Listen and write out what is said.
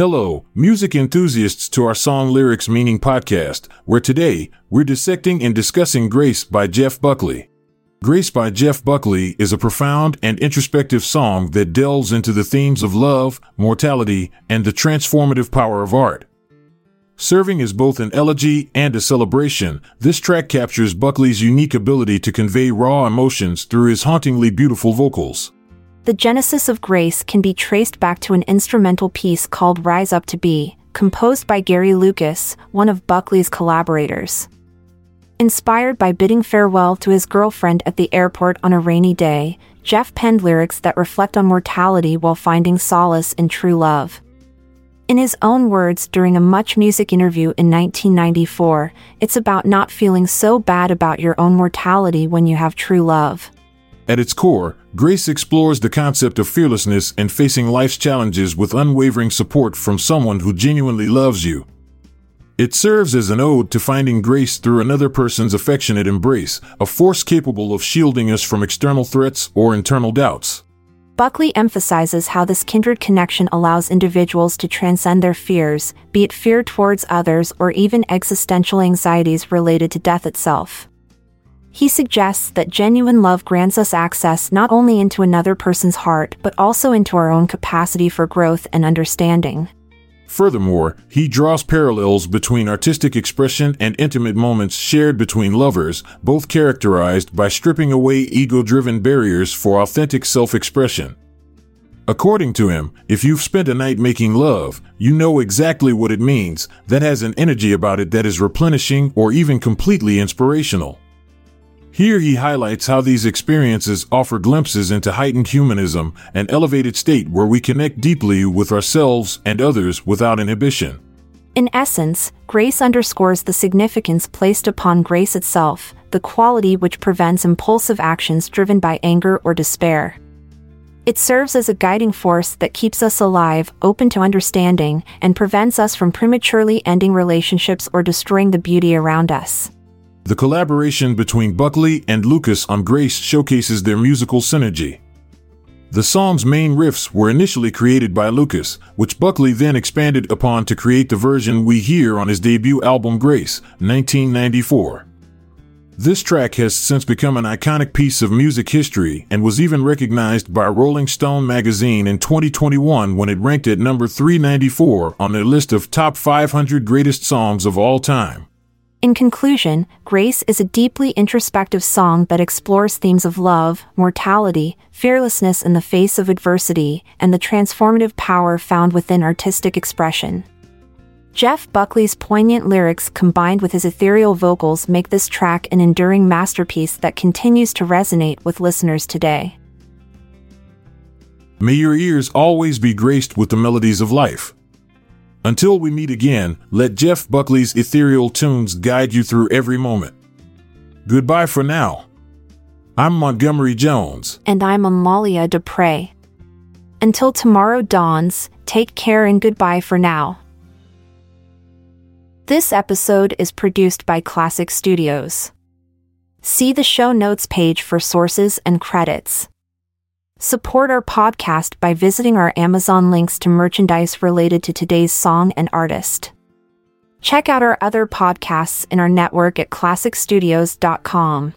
Hello, music enthusiasts to our Song Lyrics Meaning podcast, where today we're dissecting and discussing Grace by Jeff Buckley. Grace by Jeff Buckley is a profound and introspective song that delves into the themes of love, mortality, and the transformative power of art. Serving as both an elegy and a celebration, this track captures Buckley's unique ability to convey raw emotions through his hauntingly beautiful vocals. The genesis of Grace can be traced back to an instrumental piece called Rise Up to Be, composed by Gary Lucas, one of Buckley's collaborators. Inspired by bidding farewell to his girlfriend at the airport on a rainy day, Jeff penned lyrics that reflect on mortality while finding solace in true love. In his own words during a Much Music interview in 1994, it's about not feeling so bad about your own mortality when you have true love. At its core, Grace explores the concept of fearlessness and facing life's challenges with unwavering support from someone who genuinely loves you. It serves as an ode to finding grace through another person's affectionate embrace, a force capable of shielding us from external threats or internal doubts. Buckley emphasizes how this kindred connection allows individuals to transcend their fears, be it fear towards others or even existential anxieties related to death itself. He suggests that genuine love grants us access not only into another person's heart but also into our own capacity for growth and understanding. Furthermore, he draws parallels between artistic expression and intimate moments shared between lovers, both characterized by stripping away ego driven barriers for authentic self expression. According to him, if you've spent a night making love, you know exactly what it means, that has an energy about it that is replenishing or even completely inspirational. Here he highlights how these experiences offer glimpses into heightened humanism, an elevated state where we connect deeply with ourselves and others without inhibition. In essence, grace underscores the significance placed upon grace itself, the quality which prevents impulsive actions driven by anger or despair. It serves as a guiding force that keeps us alive, open to understanding, and prevents us from prematurely ending relationships or destroying the beauty around us. The collaboration between Buckley and Lucas on Grace showcases their musical synergy. The song's main riffs were initially created by Lucas, which Buckley then expanded upon to create the version we hear on his debut album Grace, 1994. This track has since become an iconic piece of music history and was even recognized by Rolling Stone magazine in 2021 when it ranked at number 394 on their list of top 500 greatest songs of all time. In conclusion, Grace is a deeply introspective song that explores themes of love, mortality, fearlessness in the face of adversity, and the transformative power found within artistic expression. Jeff Buckley's poignant lyrics combined with his ethereal vocals make this track an enduring masterpiece that continues to resonate with listeners today. May your ears always be graced with the melodies of life. Until we meet again, let Jeff Buckley's ethereal tunes guide you through every moment. Goodbye for now. I'm Montgomery Jones. And I'm Amalia Dupre. Until tomorrow dawns, take care and goodbye for now. This episode is produced by Klassic Studios. See the show notes page for sources and credits. Support our podcast by visiting our Amazon links to merchandise related to today's song and artist. Check out our other podcasts in our network at klassicstudios.com.